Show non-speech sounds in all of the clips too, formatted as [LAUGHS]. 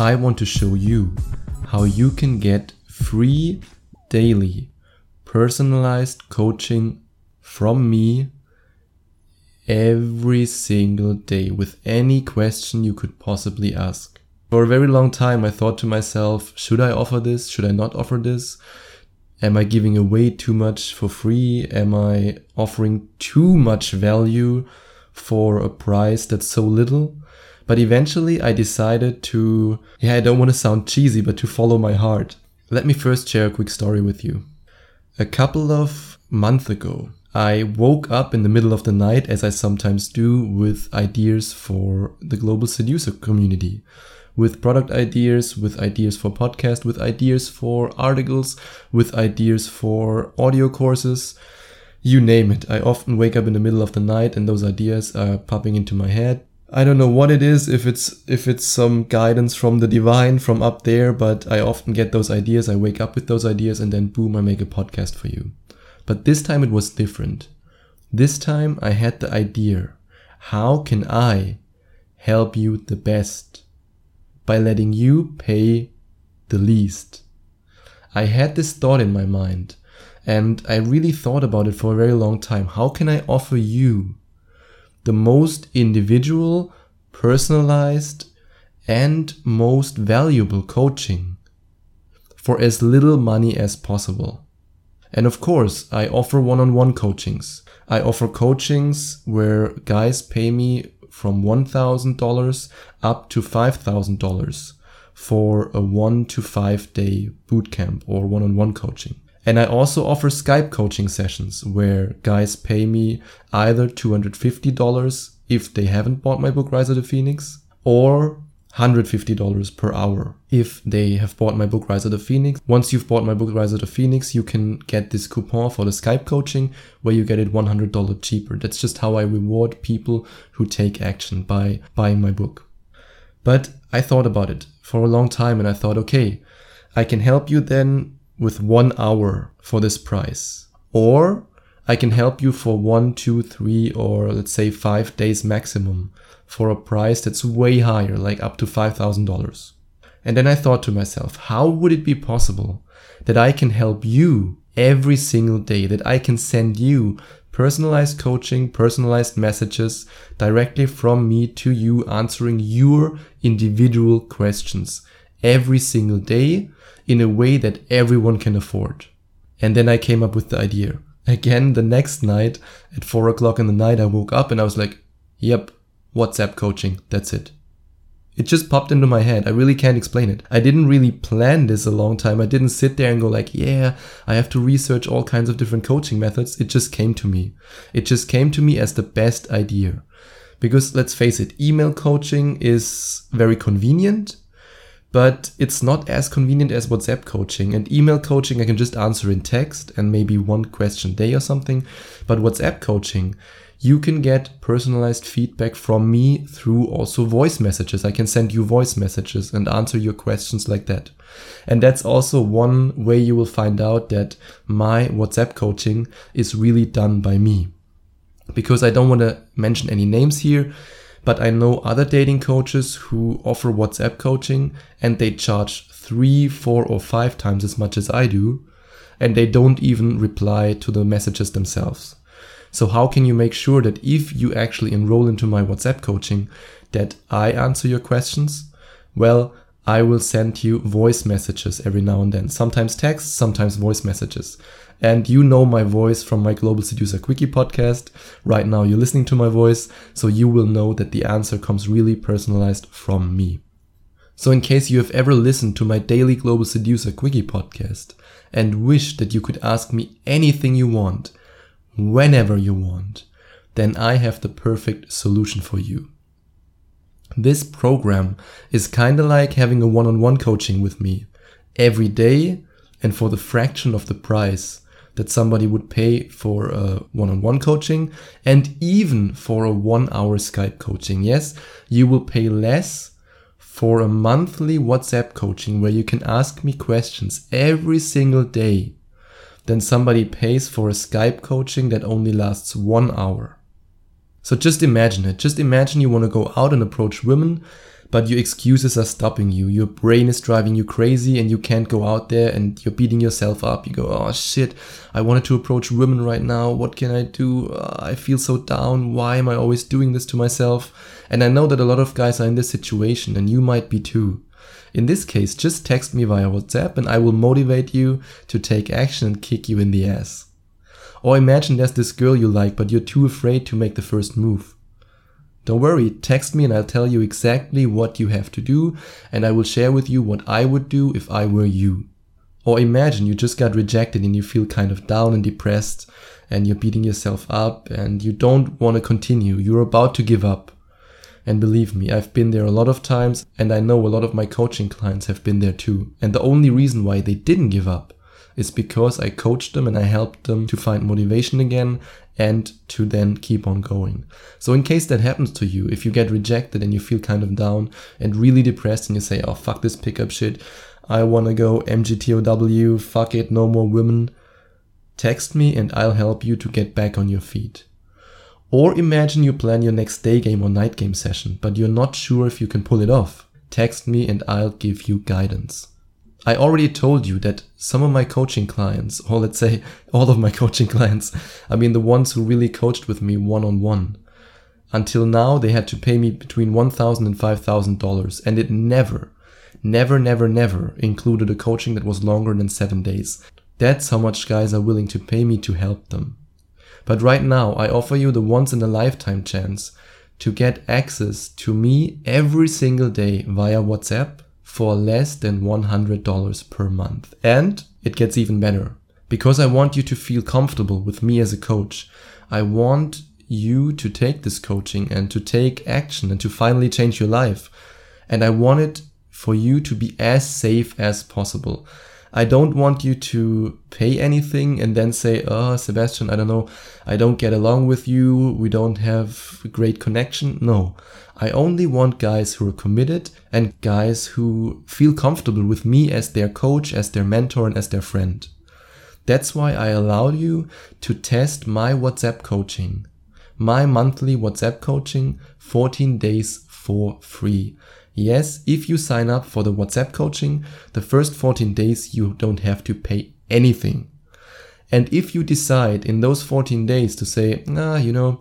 I want to show you how you can get free daily personalized coaching from me every single day with any question you could possibly ask. For a very long time, I thought to myself, should I offer this? Should I not offer this? Am I giving away too much for free? Am I offering too much value for a price that's so little? But eventually I decided to, yeah, I don't want to sound cheesy, but to follow my heart. Let me first share a quick story with you. A couple of months ago, I woke up in the middle of the night, as I sometimes do, with ideas for the global seducer community with product ideas, with ideas for podcast, with ideas for articles, with ideas for audio courses. You name it. I often wake up in the middle of the night and those ideas are popping into my head. I don't know what it is, if it's if it's some guidance from the divine from up there, but I often get those ideas. I wake up with those ideas and then boom, I make a podcast for you. But this time it was different. This time I had the idea. How can I help you the best? by letting you pay the least. I had this thought in my mind and I really thought about it for a very long time. How can I offer you the most individual, personalized, and most valuable coaching for as little money as possible? And of course, I offer one on one coachings. I offer coachings where guys pay me from $1,000 up to $5,000 for a one to five day bootcamp or one on one coaching. And I also offer Skype coaching sessions where guys pay me either $250 if they haven't bought my book Rise of the Phoenix or $150 per hour if they have bought my book Rise of the Phoenix. Once you've bought my book Rise of the Phoenix, you can get this coupon for the Skype coaching where you get it $100 cheaper. That's just how I reward people who take action by buying my book. But I thought about it for a long time and I thought, okay, I can help you then with one hour for this price. Or I can help you for one, two, three, or let's say five days maximum for a price that's way higher, like up to $5,000. And then I thought to myself, how would it be possible that I can help you every single day, that I can send you personalized coaching, personalized messages directly from me to you, answering your individual questions every single day in a way that everyone can afford. And then I came up with the idea. Again, the next night at four o'clock in the night, I woke up and I was like, yep, WhatsApp coaching. That's it. It just popped into my head. I really can't explain it. I didn't really plan this a long time. I didn't sit there and go like, yeah, I have to research all kinds of different coaching methods. It just came to me. It just came to me as the best idea. Because let's face it, email coaching is very convenient, but it's not as convenient as WhatsApp coaching. And email coaching, I can just answer in text and maybe one question a day or something. But WhatsApp coaching, you can get personalized feedback from me through also voice messages. I can send you voice messages and answer your questions like that. And that's also one way you will find out that my WhatsApp coaching is really done by me. Because I don't want to mention any names here, but I know other dating coaches who offer WhatsApp coaching and they charge three, four, or five times as much as I do. And they don't even reply to the messages themselves. So how can you make sure that if you actually enroll into my WhatsApp coaching, that I answer your questions? Well, I will send you voice messages every now and then, sometimes text, sometimes voice messages. And you know my voice from my Global Seducer Quickie podcast. Right now you're listening to my voice, so you will know that the answer comes really personalized from me. So in case you have ever listened to my daily Global Seducer Quickie podcast and wish that you could ask me anything you want, whenever you want, then I have the perfect solution for you. This program is kind of like having a one on one coaching with me every day and for the fraction of the price that somebody would pay for a one on one coaching and even for a one hour Skype coaching. Yes, you will pay less for a monthly WhatsApp coaching where you can ask me questions every single day than somebody pays for a Skype coaching that only lasts one hour. So just imagine it. Just imagine you want to go out and approach women but your excuses are stopping you. Your brain is driving you crazy and you can't go out there and you're beating yourself up. You go, oh shit, I wanted to approach women right now. What can I do? Uh, I feel so down. Why am I always doing this to myself? And I know that a lot of guys are in this situation and you might be too. In this case, just text me via WhatsApp and I will motivate you to take action and kick you in the ass. Or imagine there's this girl you like, but you're too afraid to make the first move. Don't worry, text me and I'll tell you exactly what you have to do and I will share with you what I would do if I were you. Or imagine you just got rejected and you feel kind of down and depressed and you're beating yourself up and you don't want to continue. You're about to give up. And believe me, I've been there a lot of times and I know a lot of my coaching clients have been there too. And the only reason why they didn't give up is because I coached them and I helped them to find motivation again and to then keep on going. So in case that happens to you, if you get rejected and you feel kind of down and really depressed and you say, oh fuck this pickup shit, I wanna go MGTOW, fuck it, no more women, text me and I'll help you to get back on your feet. Or imagine you plan your next day game or night game session, but you're not sure if you can pull it off. Text me and I'll give you guidance. I already told you that some of my coaching clients, or let's say [LAUGHS] all of my coaching clients, I mean the ones who really coached with me one on one, until now they had to pay me between $1,000 and $5,000 and it never, never, never, never included a coaching that was longer than seven days. That's how much guys are willing to pay me to help them. But right now I offer you the once in a lifetime chance to get access to me every single day via WhatsApp for less than $100 per month. And it gets even better. Because I want you to feel comfortable with me as a coach, I want you to take this coaching and to take action and to finally change your life. And I want it for you to be as safe as possible. I don't want you to pay anything and then say, oh, Sebastian, I don't know, I don't get along with you, we don't have a great connection. No, I only want guys who are committed and guys who feel comfortable with me as their coach, as their mentor, and as their friend. That's why I allow you to test my WhatsApp coaching, my monthly WhatsApp coaching, 14 days for free. Yes, if you sign up for the WhatsApp coaching, the first 14 days you don't have to pay anything. And if you decide in those 14 days to say, ah, you know,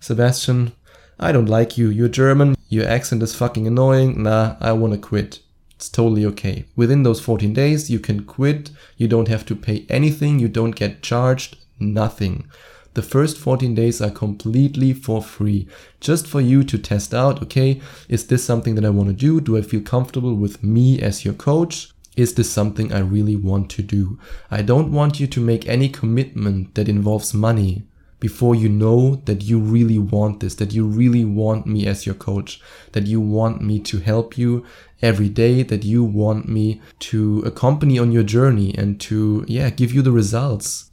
Sebastian, I don't like you, you're German, your accent is fucking annoying, nah, I wanna quit. It's totally okay. Within those 14 days, you can quit, you don't have to pay anything, you don't get charged, nothing. The first 14 days are completely for free, just for you to test out, okay, is this something that I want to do? Do I feel comfortable with me as your coach? Is this something I really want to do? I don't want you to make any commitment that involves money before you know that you really want this, that you really want me as your coach, that you want me to help you every day, that you want me to accompany on your journey and to, yeah, give you the results.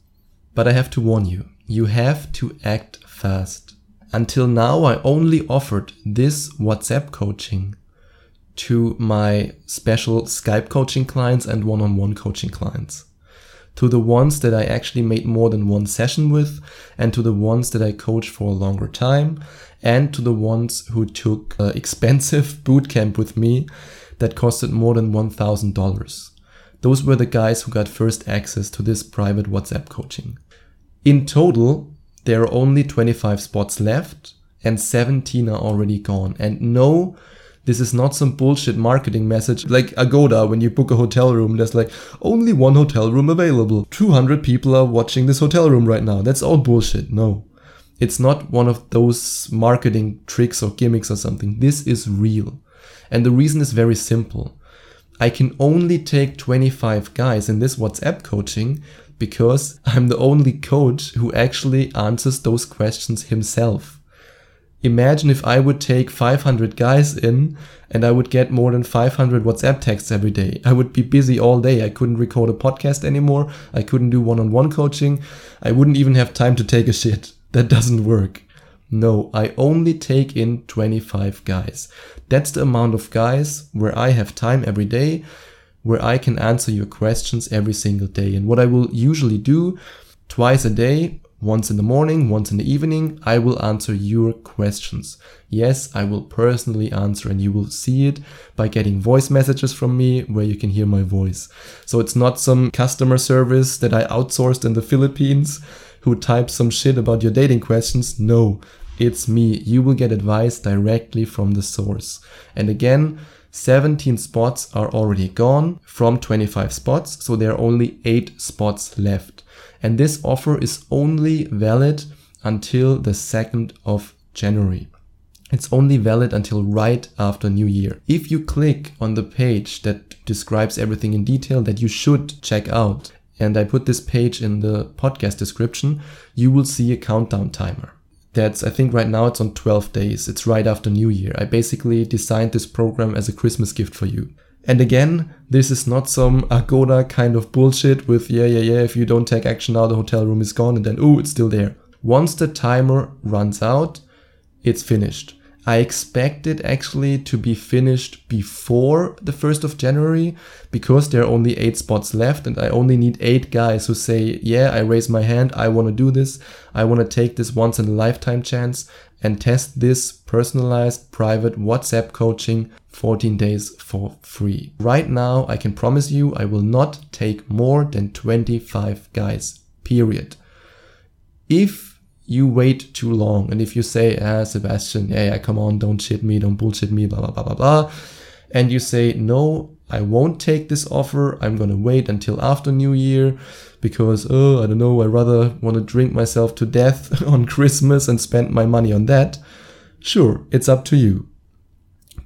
But I have to warn you, you have to act fast. Until now, I only offered this WhatsApp coaching to my special Skype coaching clients and one on one coaching clients. To the ones that I actually made more than one session with, and to the ones that I coached for a longer time, and to the ones who took uh, [LAUGHS] expensive bootcamp with me that costed more than $1,000. Those were the guys who got first access to this private WhatsApp coaching. In total, there are only 25 spots left and 17 are already gone. And no, this is not some bullshit marketing message like Agoda when you book a hotel room. There's like only one hotel room available. 200 people are watching this hotel room right now. That's all bullshit. No. It's not one of those marketing tricks or gimmicks or something. This is real. And the reason is very simple. I can only take 25 guys in this WhatsApp coaching because I'm the only coach who actually answers those questions himself. Imagine if I would take 500 guys in and I would get more than 500 WhatsApp texts every day. I would be busy all day. I couldn't record a podcast anymore. I couldn't do one on one coaching. I wouldn't even have time to take a shit. [LAUGHS] That doesn't work. No, I only take in 25 guys. That's the amount of guys where I have time every day, where I can answer your questions every single day. And what I will usually do twice a day, once in the morning, once in the evening, I will answer your questions. Yes, I will personally answer and you will see it by getting voice messages from me where you can hear my voice. So it's not some customer service that I outsourced in the Philippines who types some shit about your dating questions. No, it's me. You will get advice directly from the source. And again, 17 spots are already gone from 25 spots, so there are only 8 spots left. And this offer is only valid until the 2nd of January. It's only valid until right after New Year. If you click on the page that describes everything in detail that you should check out, and I put this page in the podcast description, you will see a countdown timer. That's, I think right now it's on 12 days. It's right after New Year. I basically designed this program as a Christmas gift for you. And again, this is not some Agoda kind of bullshit with, yeah, yeah, yeah, if you don't take action now, the hotel room is gone, and then, oh, it's still there. Once the timer runs out, it's finished. I expect it actually to be finished before the 1st of January because there are only eight spots left and I only need eight guys who say, Yeah, I raise my hand, I want to do this, I want to take this once in a lifetime chance and test this personalized private WhatsApp coaching 14 days for free. Right now, I can promise you I will not take more than 25 guys, period. If you wait too long. And if you say, ah, Sebastian, yeah, yeah, come on, don't shit me, don't bullshit me, blah, blah, blah, blah, blah. And you say, no, I won't take this offer. I'm going to wait until after New Year because, oh, I don't know, I rather want to drink myself to death [LAUGHS] on Christmas and spend my money on that. Sure, it's up to you.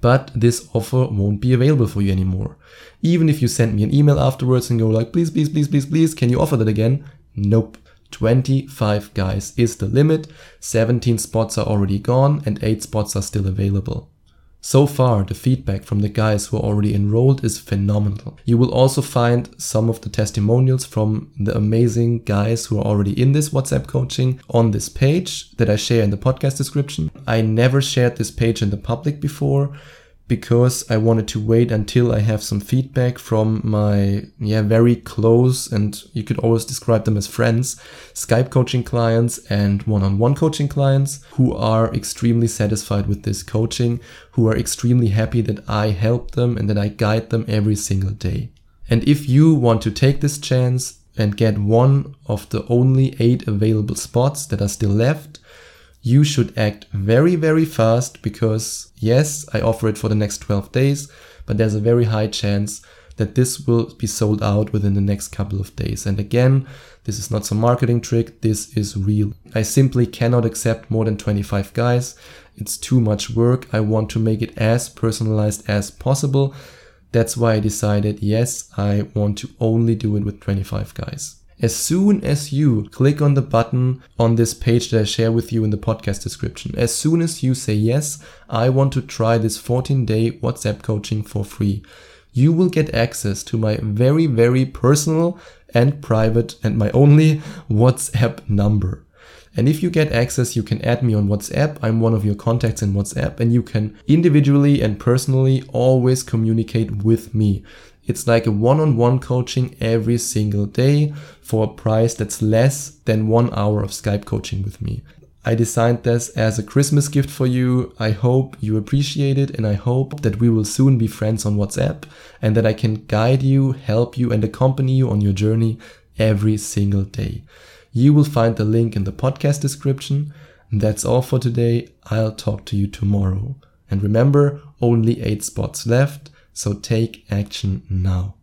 But this offer won't be available for you anymore. Even if you send me an email afterwards and go like, please, please, please, please, please, can you offer that again? Nope. 25 guys is the limit, 17 spots are already gone and 8 spots are still available. So far, the feedback from the guys who are already enrolled is phenomenal. You will also find some of the testimonials from the amazing guys who are already in this WhatsApp coaching on this page that I share in the podcast description. I never shared this page in the public before because I wanted to wait until I have some feedback from my yeah very close and you could always describe them as friends Skype coaching clients and one-on-one coaching clients who are extremely satisfied with this coaching who are extremely happy that I help them and that I guide them every single day. And if you want to take this chance and get one of the only 8 available spots that are still left you should act very, very fast because yes, I offer it for the next 12 days, but there's a very high chance that this will be sold out within the next couple of days. And again, this is not some marketing trick, this is real. I simply cannot accept more than 25 guys. It's too much work. I want to make it as personalized as possible. That's why I decided, yes, I want to only do it with 25 guys. As soon as you click on the button on this page that I share with you in the podcast description, as soon as you say, yes, I want to try this 14 day WhatsApp coaching for free, you will get access to my very, very personal and private and my only WhatsApp number. And if you get access, you can add me on WhatsApp. I'm one of your contacts in WhatsApp and you can individually and personally always communicate with me. It's like a one-on-one coaching every single day for a price that's less than one hour of Skype coaching with me. I designed this as a Christmas gift for you. I hope you appreciate it and I hope that we will soon be friends on WhatsApp and that I can guide you, help you and accompany you on your journey every single day. You will find the link in the podcast description. That's all for today. I'll talk to you tomorrow. And remember, only eight spots left. So take action now.